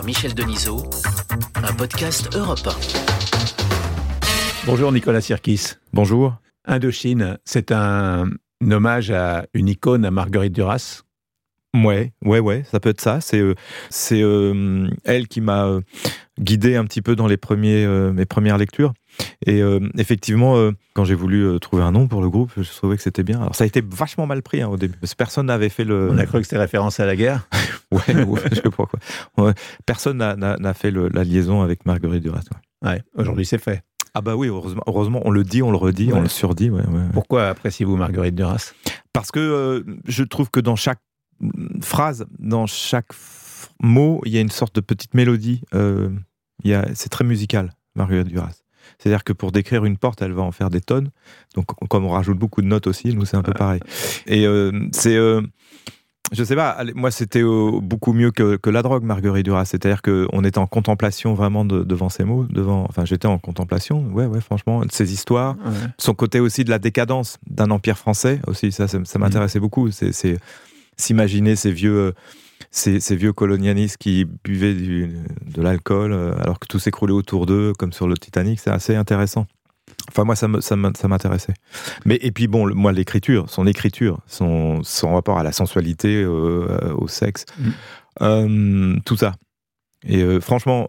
par Michel Denisot, un podcast Europe Bonjour Nicolas Sirkis. Bonjour. Indochine, c'est un, hommage à une icône à Marguerite Duras? Ouais, ouais, ouais, ça peut être ça. C'est euh, c'est euh, elle qui m'a euh, guidé un petit peu dans les premiers mes premières lectures. Et effectivement, quand j'ai voulu trouver un nom pour le groupe, je trouvais que c'était bien. Alors ça a été vachement mal pris hein, au début. Personne n'avait fait le. On a cru que c'était référence à la guerre. ouais, je sais pas quoi. Personne n'a fait la liaison avec Marguerite Duras. Ouais, aujourd'hui c'est fait. Ah bah oui, heureusement, heureusement, on le dit, on le redit, on le surdit. Ouais, Pourquoi appréciez-vous Marguerite Duras? Parce que je trouve que dans chaque phrase, dans chaque mot, il y a une sorte de petite mélodie. Euh, c'est très musical, Marguerite Duras. C'est-à-dire que pour décrire une porte, elle va en faire des tonnes. Donc, comme on rajoute beaucoup de notes aussi, nous, c'est un peu pareil. Et euh, c'est. Euh, je sais pas, moi c'était beaucoup mieux que, la drogue, Marguerite Duras. C'est-à-dire qu'on était en contemplation vraiment devant ces mots. devant. Enfin, j'étais en contemplation, ouais, ouais, franchement, de ces histoires. Son côté aussi de la décadence d'un empire français aussi, ça, ça, ça m'intéressait beaucoup. C'est s'imaginer ces vieux, euh, ces, ces, vieux colonialistes qui buvaient du, de l'alcool euh, alors que tout s'écroulait autour d'eux, comme sur le Titanic, c'est assez intéressant. Enfin, moi, ça m'intéressait. Mais, et puis, bon, moi, l'écriture, son écriture, son, son rapport à la sensualité, euh, au sexe, mm. tout ça. Et franchement,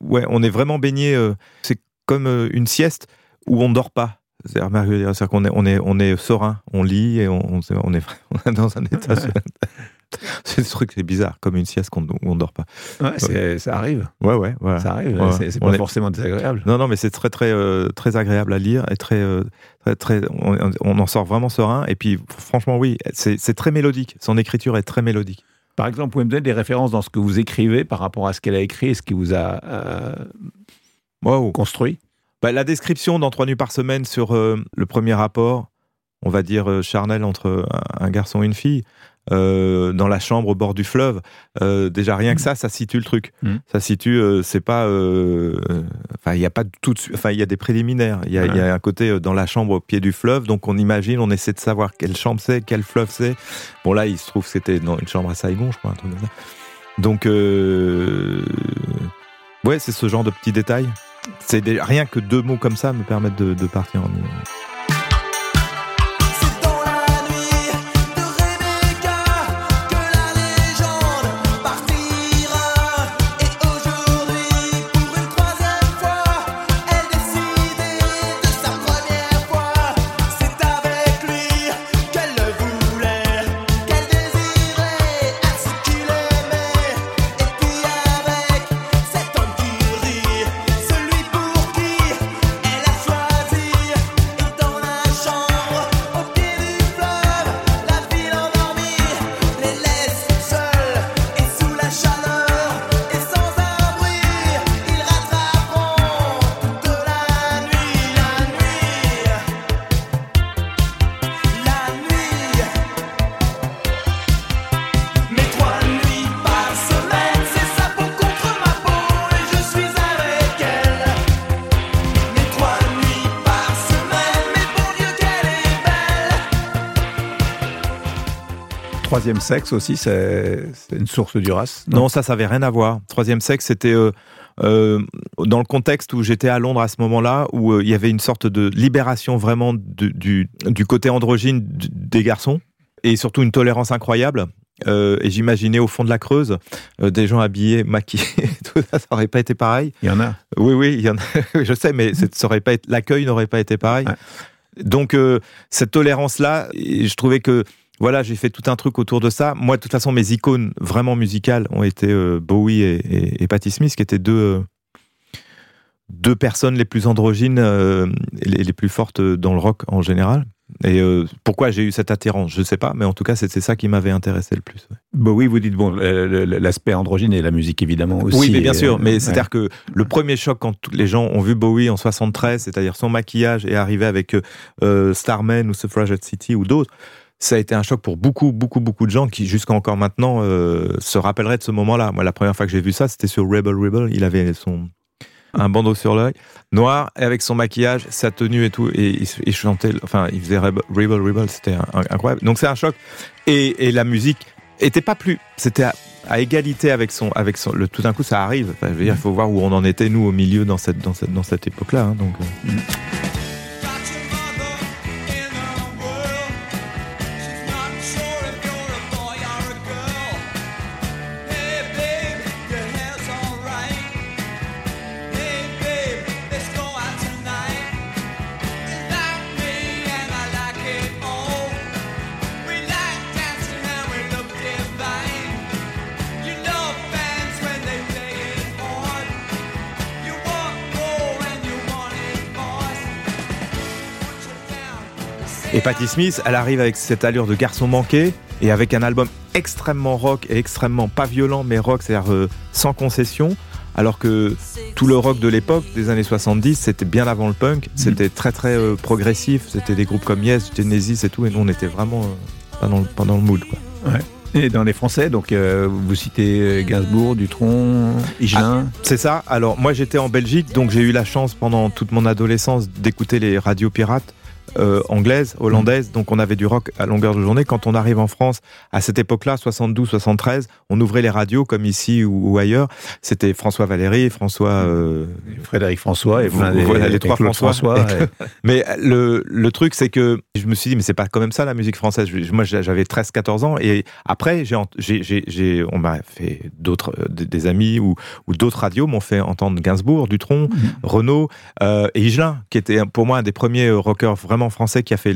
ouais, on est vraiment baigné. c'est comme une sieste où on ne dort pas. C'est-à-dire qu'on est, on est, on est serein, on lit et on, on, on est, dans un état. c'est ce truc, c'est bizarre, comme une sieste qu'on on dort pas. Ouais, ça arrive. Ouais, ouais, Ça arrive. c'est pas forcément désagréable. Non, non, mais c'est très, très, euh, très agréable à lire et très, euh, très, très on, on, en sort vraiment serein. Et puis, franchement, oui, c'est très mélodique. Son écriture est très mélodique. Par exemple, vous pouvez me donner des références dans ce que vous écrivez par rapport à ce qu'elle a écrit et ce qui vous a euh, construit bah, la description dans Trois nuits par semaine sur le premier rapport, on va dire charnel entre un, garçon et une fille, euh, dans la chambre au bord du fleuve. déjà rien que ça, ça situe le truc. Mm. Ça situe, c'est pas, enfin il y a pas tout, enfin il y a des préliminaires. Il y, a un côté dans la chambre au pied du fleuve, donc on imagine, on essaie de savoir quelle chambre c'est, quel fleuve c'est. Bon là, il se trouve que c'était dans une chambre à Saigon, je crois, un truc comme ça. Donc ouais, c'est ce genre de petits détails. C'est rien que deux mots comme ça me permettent de, de partir en Troisième sexe aussi, c'est une source du race non, ça, ça avait rien à voir. Troisième sexe, c'était euh, euh, dans le contexte où j'étais à Londres à ce moment-là, où euh, il y avait une sorte de libération vraiment du, du, côté androgyne des garçons, et surtout une tolérance incroyable. et j'imaginais au fond de la Creuse des gens habillés, maquillés, tout ça, ça aurait pas été pareil. Il y en a. Oui, oui, il y en a. je sais, mais ça aurait pas l'accueil n'aurait pas été pareil. Donc cette tolérance-là, je trouvais que voilà, j'ai fait tout un truc autour de ça. Moi, de toute façon, mes icônes vraiment musicales ont été euh, Bowie et, et, Patti Smith, qui étaient deux, euh, deux personnes les plus androgynes euh, et les, plus fortes dans le rock en général. Et pourquoi j'ai eu cette attirance, je ne sais pas, mais en tout cas, c'était ça qui m'avait intéressé le plus. Bowie, vous dites, bon, l'aspect androgyne et la musique, évidemment, aussi. Oui, mais bien sûr, mais c'est-à-dire que le premier choc, quand les gens ont vu Bowie en 73, c'est-à-dire son maquillage est arrivé avec Starman ou Suffragette City ou d'autres, ça a été un choc pour beaucoup, beaucoup, beaucoup de gens qui, jusqu'à encore maintenant, euh, se rappelleraient de ce moment-là. Moi, la première fois que j'ai vu ça, c'était sur Rebel Rebel. Il avait son un bandeau sur l'œil, noir, et avec son maquillage, sa tenue et tout, et il, chantait, enfin, il faisait Rebel Rebel, c'était incroyable. Donc c'est un choc. Et, et, la musique était pas plus, c'était à égalité avec son, avec son, le, tout d'un coup, ça arrive. Je veux dire, il faut voir où on en était nous au milieu dans cette, dans cette, dans cette époque-là. hein, donc. euh. Et Patti Smith, elle arrive avec cette allure de garçon manqué et avec un album extrêmement rock et extrêmement pas violent mais rock, c'est-à-dire euh, sans concession. Alors que tout le rock de l'époque, des années 70, c'était bien avant le punk, c'était très très euh, progressif, c'était des groupes comme Yes, Genesis et tout, et nous on était vraiment euh, pas dans le, pas dans le mood. Quoi. Et dans les Français, donc euh, vous citez Gainsbourg, Dutronc, Higelin. C'est ça. Alors moi j'étais en Belgique, donc j'ai eu la chance pendant toute mon adolescence d'écouter les radios pirates. Euh, anglaises, hollandaises, donc on avait du rock à longueur de journée. Quand on arrive en France, à cette époque-là, 72-73, on ouvrait les radios comme ici ou, ou ailleurs. C'était François Valéry, François... euh, Frédéric François et Vous- des- voilà, les et trois Claude François. et- Mais le, le truc, c'est que je me suis dit, mais c'est pas quand même ça la musique française. Moi, j'avais 13-14 ans et après, j'ai, j'ai, on m'a fait d'autres, euh, des, amis ou, ou d'autres radios m'ont fait entendre Gainsbourg, Dutronc, Renaud euh, et Higelin, qui était pour moi un des premiers euh, rockers vraiment français qui a fait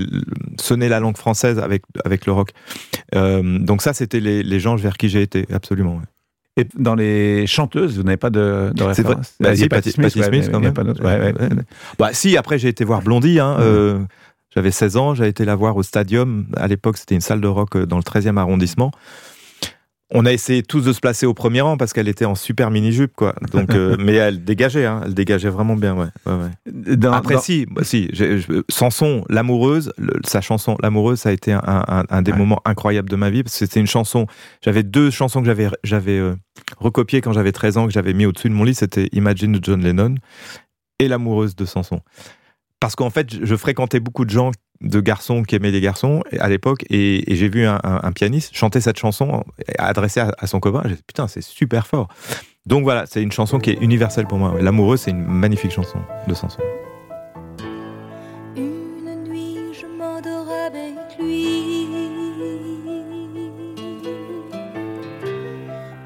sonner la langue française avec, avec le rock. Euh, donc ça, c'était les, les gens vers qui j'ai été, absolument. ouais. Et dans les chanteuses, vous n'avez pas de, de référence Bah, a si, ouais, Smith, quand même. pas. Ouais. Bah si, après j'ai été voir Blondie. Hein, euh, j'avais 16 ans, j'ai été la voir au Stadium. À l'époque, c'était une salle de rock euh, dans le 13e arrondissement. On a essayé tous de se placer au premier rang parce qu'elle était en super mini-jupe, quoi. Donc, euh, mais elle dégageait, hein, elle dégageait vraiment bien, ouais. ouais, ouais. Dans- Après, dans- si, bah, si, Sanson, l'amoureuse, sa chanson L'amoureuse, ça a été un, un- un des Ouais. moments incroyables de ma vie parce que c'était une chanson. J'avais deux chansons que j'avais j'avais euh, recopiées quand j'avais 13 ans que j'avais mis au-dessus de mon lit. C'était Imagine de John Lennon et l'amoureuse de Sanson. Parce qu'en fait, je fréquentais beaucoup de gens, de garçons qui aimaient les garçons à l'époque, et, j'ai vu un, pianiste chanter cette chanson adressée à, son copain. J'ai dit putain, c'est super fort. Donc voilà, c'est une chanson qui est universelle pour moi. ouais. L'amoureuse, c'est une magnifique chanson de Sanson.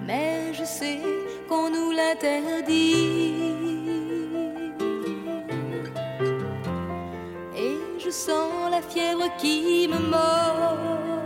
Mais je sais qu'on nous l'interdit. Fièvre qui me mord.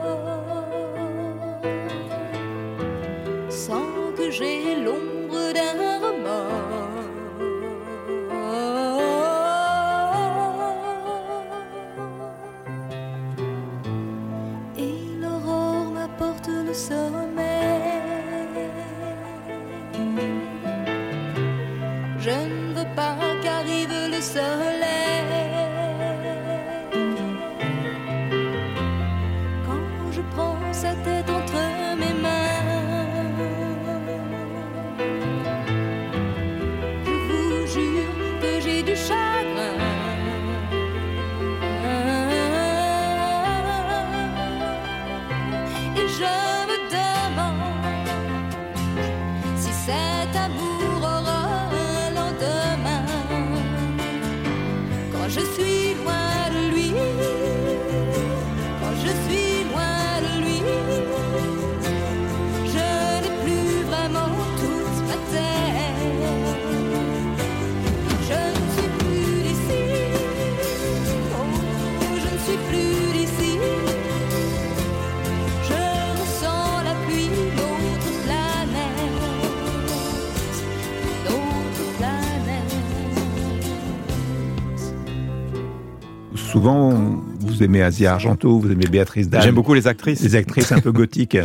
Vous aimez Asia Argento, vous aimez Béatrice Dalle. J'aime beaucoup les actrices. les actrices un peu gothiques.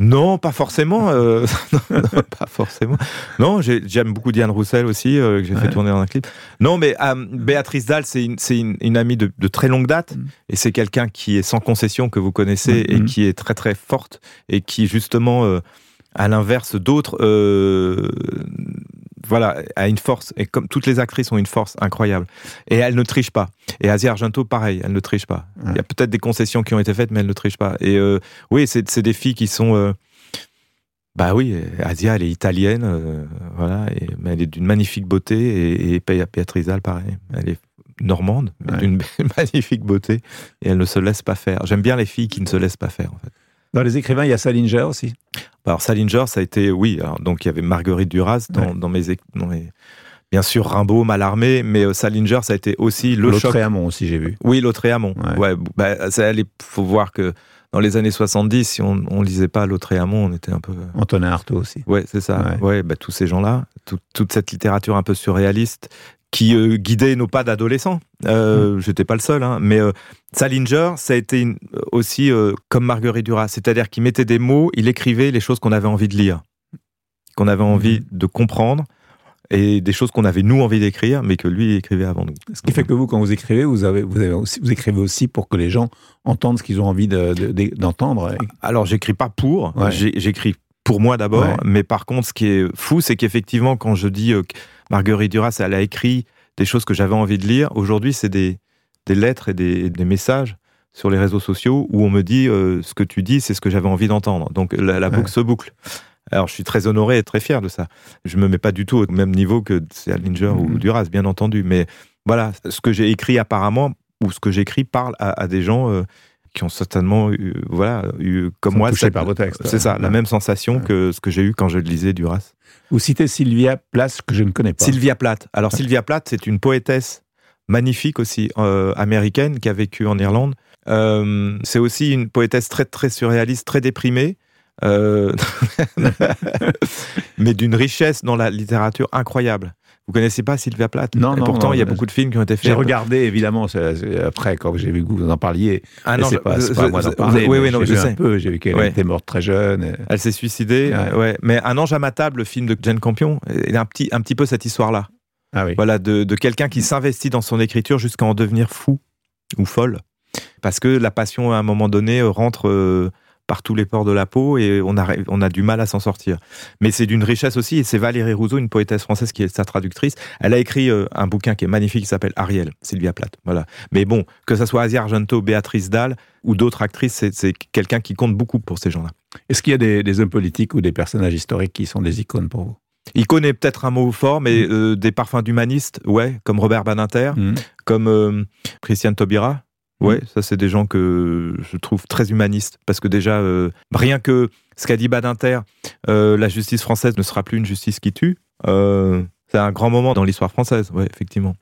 Non, pas forcément. euh, non, non, pas forcément. Non, j'ai- j'aime beaucoup Diane Roussel aussi, euh, que j'ai fait tourner dans un clip. Non, mais euh, Béatrice Dalle, c'est une, une, une amie de, de très longue date, Mm. et c'est quelqu'un qui est sans concession, que vous connaissez, Mm, et mm. qui est très très forte, et qui justement, à l'inverse d'autres, voilà, a une force. Et comme toutes les actrices ont une force incroyable, et elle ne triche pas. Et Asia Argento, pareil, elle ne triche pas. Ouais. Il y a peut-être des concessions qui ont été faites, mais elle ne triche pas. Et euh, oui, c'est des filles qui sont. euh, Bah oui, Asia, elle est italienne, euh, voilà, et, mais elle est d'une magnifique beauté, et, et Dalle, pareil. Elle est normande, Ouais. d'une magnifique beauté, et elle ne se laisse pas faire. J'aime bien les filles qui ne se laissent pas faire, en fait. Dans les écrivains, il y a Salinger aussi. Alors Salinger, ça a été, oui, alors, donc il y avait Marguerite Duras dans, Ouais. dans, mes, éc- dans mes- Bien sûr, Rimbaud, Mallarmé, mais euh, Salinger, ça a été aussi le choc. Lautréamont aussi, j'ai vu. Oui, Lautréamont. Ouais. Ouais. bah, ça, il faut voir que dans les années 70, si on ne lisait pas Lautréamont, on était un peu... Antonin Artaud aussi. Ouais, c'est ça. Ouais. Ouais, bah, tous ces gens-là, tout- toute cette littérature un peu surréaliste qui euh, guidait nos pas d'adolescents. Euh, J'étais pas le seul, hein, mais euh, Salinger, ça a été une- aussi euh, comme Marguerite Duras, c'est-à-dire qu'il mettait des mots, il écrivait les choses qu'on avait envie de lire, qu'on avait envie Mm. de comprendre, et des choses qu'on avait nous envie d'écrire, mais que lui il écrivait avant nous. Ce qui fait que vous, quand vous écrivez, vous, avez, vous, avez aussi, vous écrivez aussi pour que les gens entendent ce qu'ils ont envie de- de- de- d'entendre. Et- Alors, j'écris pas pour, Ouais. j'écris pour moi d'abord, Ouais. mais par contre, ce qui est fou, c'est qu'effectivement, quand je dis euh, Marguerite Duras, elle a écrit des choses que j'avais envie de lire, aujourd'hui, c'est des, des lettres et des, des messages sur les réseaux sociaux où on me dit euh, ce que tu dis, c'est ce que j'avais envie d'entendre. Donc, la, la Ouais. boucle se boucle. Alors, je suis très honoré et très fier de ça. Je me mets pas du tout au même niveau que Salinger ou Mhm. Duras, bien entendu, mais voilà, ce que j'ai écrit apparemment, ou ce que j'écris parle à, à des gens euh, qui ont certainement eu, voilà, eu, comme moi, cette- par vos textes. c'est ça, Ouais. la même sensation Ouais. que ce que j'ai eu quand je lisais Duras. Vous citez Sylvia Place, que je ne connais pas. Sylvia Plath. Alors Sylvia Plath, c'est une poétesse magnifique aussi, euh, américaine, qui a vécu en Irlande. Euh, c'est aussi une poétesse très très surréaliste, très déprimée, euh, mais d'une richesse dans la littérature incroyable. Vous connaissez pas Sylvia Plath? Non, Et non, Pourtant, il y a beaucoup de films qui ont été faits. J'ai regardé, évidemment, après, quand j'ai vu que vous en parliez. Ah non, c'est je- pas, pas moi d'en parler. Oui, oui, non, je vu un sais. peu. J'ai vu qu'elle Ouais. était morte très jeune. et- Elle s'est suicidée. Ouais. ouais. Mais Un ange à ma table, le film de Jane Campion, il a un petit, un petit peu cette histoire-là. Ah oui. Voilà, de, de quelqu'un qui s'investit dans son écriture jusqu'à en devenir fou ou folle. Parce que la passion, à un moment donné, rentre euh, par tous les pores de la peau et on a, on a du mal à s'en sortir. Mais c'est d'une richesse aussi, et c'est Valérie Rousseau, une poétesse française qui est sa traductrice. Elle a écrit euh, un bouquin qui est magnifique, qui s'appelle Ariel, Sylvia Plath. Voilà. Mais bon, que ça soit Asia Argento, Béatrice Dalle ou d'autres actrices, c'est- quelqu'un qui compte beaucoup pour ces gens-là. Est-ce qu'il y a des, des hommes politiques ou des personnages historiques qui sont des icônes pour vous? Il connaît peut-être un mot fort, mais euh, des parfums d'humanistes, ouais, comme Robert Badinter, Mhm. comme euh, Christiane Taubira. Ouais, ça c'est des gens que je trouve très humanistes parce que déjà euh, rien que ce qu'a dit Badinter, euh, la justice française ne sera plus une justice qui tue. euh, c'est un grand moment dans l'histoire française, ouais, effectivement.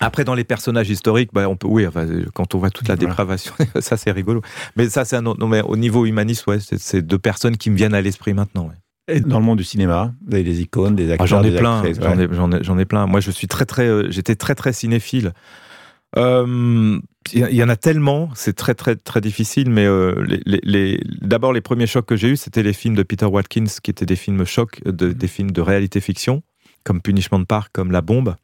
Après, dans les personnages historiques, bah, on peut, oui, enfin, quand on voit toute la Voilà. dépravation, ça c'est rigolo. Mais ça, c'est un autre. Non, mais au niveau humaniste, ouais, c'est deux personnes qui me viennent à l'esprit maintenant. ouais. Et dans le monde du cinéma, vous avez des icônes, des Ah, acteurs, j'en ai des plein, j'en ouais. ai, j'en ai, plein. Moi, je suis très, très, j'étais très, très cinéphile. Euh, Il y, y en a tellement, c'est très, très, très difficile. Mais euh, les, les- les- d'abord, les premiers chocs que j'ai eus, c'était les films de Peter Watkins, qui étaient des films chocs, de- des films de réalité fiction, comme Punishment Park, comme La Bombe.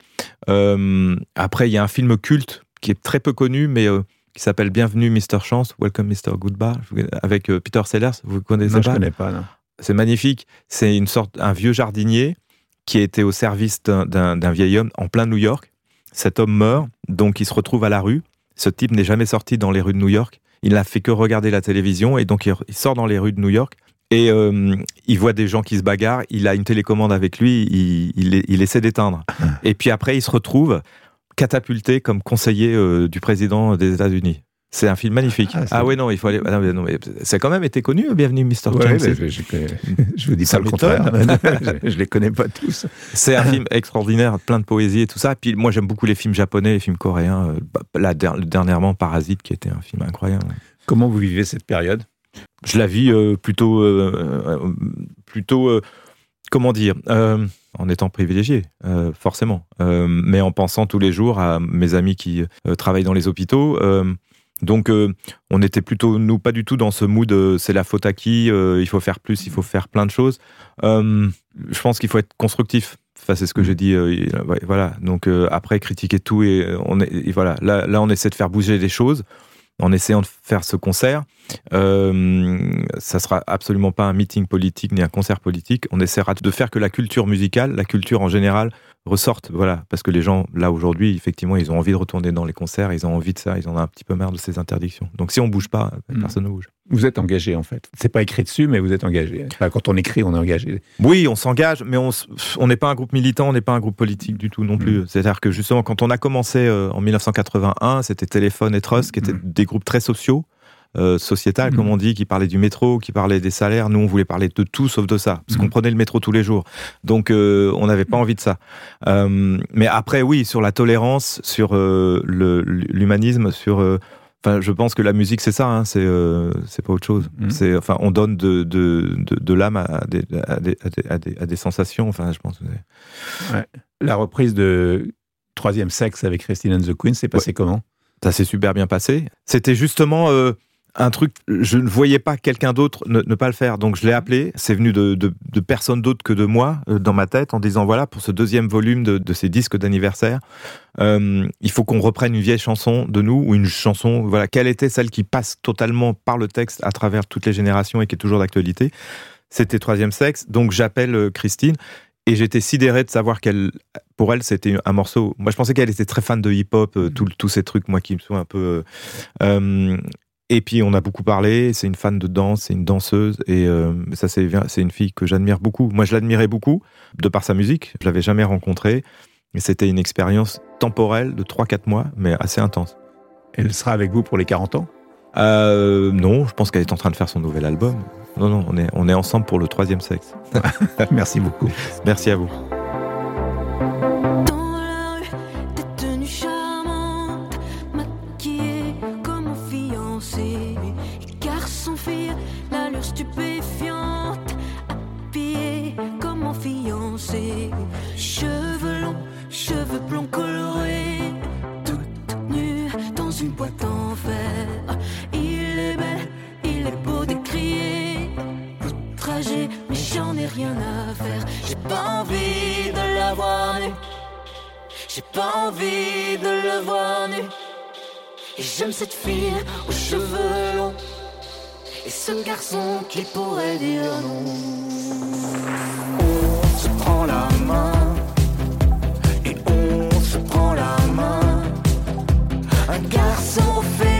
Euh, après, il y a un film culte qui est très peu connu, mais euh, qui s'appelle Bienvenue Mr. Chance, Welcome Mr. Goodbar, avec euh, Peter Sellers. Vous connaissez Non, je pas? connais pas. non. c'est magnifique. C'est une sorte, un vieux jardinier qui était au service d'un vieil homme en plein New York. Cet homme meurt, donc il se retrouve à la rue. Ce type n'est jamais sorti dans les rues de New York. Il n'a fait que regarder la télévision et donc il, sort dans les rues de New York et euh, il voit des gens qui se bagarrent. Il a une télécommande avec lui. Il, il- il essaie d'éteindre. Et puis après, il se retrouve catapulté comme conseiller euh, du président des États-Unis. C'est un film magnifique. Ah, Ah, ouais, non, il faut aller. ah non, mais non, mais ça a quand même été connu, Bienvenue Mr. Ouais, je, je connais- je vous dis Ça pas le contraire. je, je les connais pas tous. C'est un film extraordinaire, plein de poésie et tout ça. Puis moi, j'aime beaucoup les films japonais, les films coréens. Euh, bah, Là, der- dernièrement, Parasite, qui était un film incroyable. Comment vous vivez cette période? Je la vis euh, plutôt, euh, plutôt, euh, comment dire, en étant privilégié, euh, forcément, Euh, mais en pensant tous les jours à mes amis qui euh, travaillent dans les hôpitaux. Donc, euh, on était plutôt, nous, pas du tout dans ce mood, euh, c'est la faute à qui, euh, il faut faire plus, il faut faire plein de choses. Euh, je pense qu'il faut être constructif. Enfin, c'est ce que j'ai dit. ouais, voilà. Donc après, critiquer tout et on est, et voilà. Là, là, on essaie de faire bouger les choses en essayant de faire ce concert. Euh, ça sera absolument pas un meeting politique ni un concert politique. On essaiera de faire que la culture musicale, la culture en général, ressorte. Voilà, parce que les gens là aujourd'hui, effectivement, ils ont envie de retourner dans les concerts, ils ont envie de ça, ils en ont un petit peu marre de ces interdictions. Donc si on bouge pas, Mm. personne ne bouge. Vous êtes engagé en fait. C'est pas écrit dessus, mais vous êtes engagé. Enfin, quand on écrit, on est engagé. Oui, on s'engage, mais on n'est pas un groupe militant, on n'est pas un groupe politique du tout non plus. C'est-à-dire que justement, quand on a commencé euh, en 1981, c'était Téléphone et Trust, qui étaient Mhm. des groupes très sociaux, euh, sociétales, Mhm. comme on dit, qui parlaient du métro, qui parlaient des salaires. Nous, on voulait parler de tout sauf de ça, parce qu'on Mhm. prenait le métro tous les jours. Donc, euh, on n'avait pas envie de ça. Euh, mais après, oui, sur la tolérance, sur l'humanisme, sur... Enfin, je pense que la musique, c'est ça, hein, c'est euh, pas autre chose. C'est enfin, on donne de, de, de, de l'âme à des, à, des, à, des, à, des, à des sensations. Enfin, je pense. que La reprise de Troisième Sexe avec Christine and the Queen, c'est passé comment? Ça s'est super bien passé. C'était justement euh, un truc. Je ne voyais pas quelqu'un d'autre ne, ne pas le faire, donc je l'ai appelé. C'est venu de, de, de personne d'autre que de moi euh, dans ma tête en disant voilà pour ce deuxième volume de, de ces disques d'anniversaire, euh, il faut qu'on reprenne une vieille chanson de nous ou une chanson. Voilà quelle était celle qui passe totalement par le texte à travers toutes les générations et qui est toujours d'actualité. C'était Troisième Sexe, donc j'appelle euh, Christine. Et j'étais sidéré de savoir qu'elle, pour elle, c'était un morceau. Moi, je pensais qu'elle était très fan de hip-hop, euh, tout- tous ces trucs, moi, qui me sont un peu. euh, et puis, on a beaucoup parlé. C'est une fan de danse, c'est une danseuse. Et euh, ça, c'est c'est une fille que j'admire beaucoup. Moi, je l'admirais beaucoup de par sa musique. Je l'avais jamais rencontrée. Et c'était une expérience temporelle de 3-4 mois, mais assez intense. Elle sera avec vous pour les 40 ans? Euh, non, je pense qu'elle est en train de faire son nouvel album. Non, non, on est, on est ensemble pour le troisième sexe. Merci beaucoup. Merci à vous. Une boîte en fer. Il est belle, il est beau de crier. Outragé, mais j'en ai rien à faire. J'ai pas envie de la voir. J'ai pas envie de le voir nu. Et j'aime cette fille aux cheveux longs. Et ce garçon qui pourrait dire non. On se prend Un garçon féminin.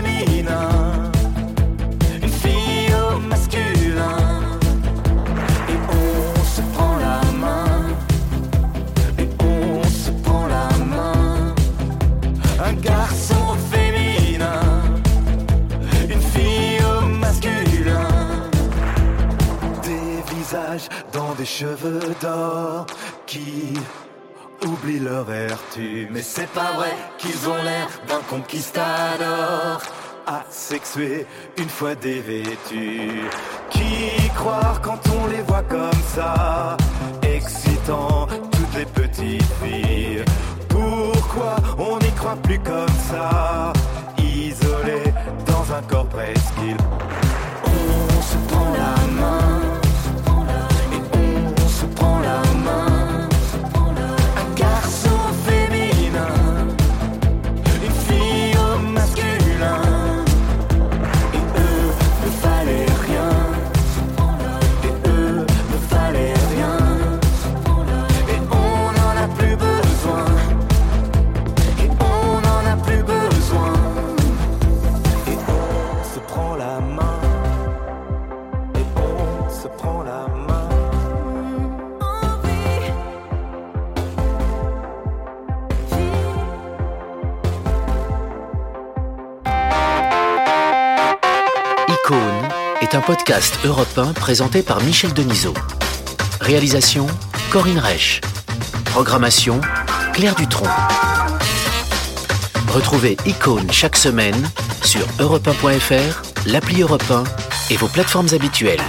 Mais c'est pas vrai qu'ils ont l'air d'un conquistador. Asexués une fois dévêtus. Qui croire quand on les voit comme ça? Excitant toutes les petites filles. Pourquoi on n'y croit plus comme ça? Podcast européen présenté par Michel Denisot. Réalisation Corinne Reich. Programmation Claire Dutronc. Retrouvez Icône chaque semaine sur europe1.fr, l'appli Europe 1 et vos plateformes habituelles.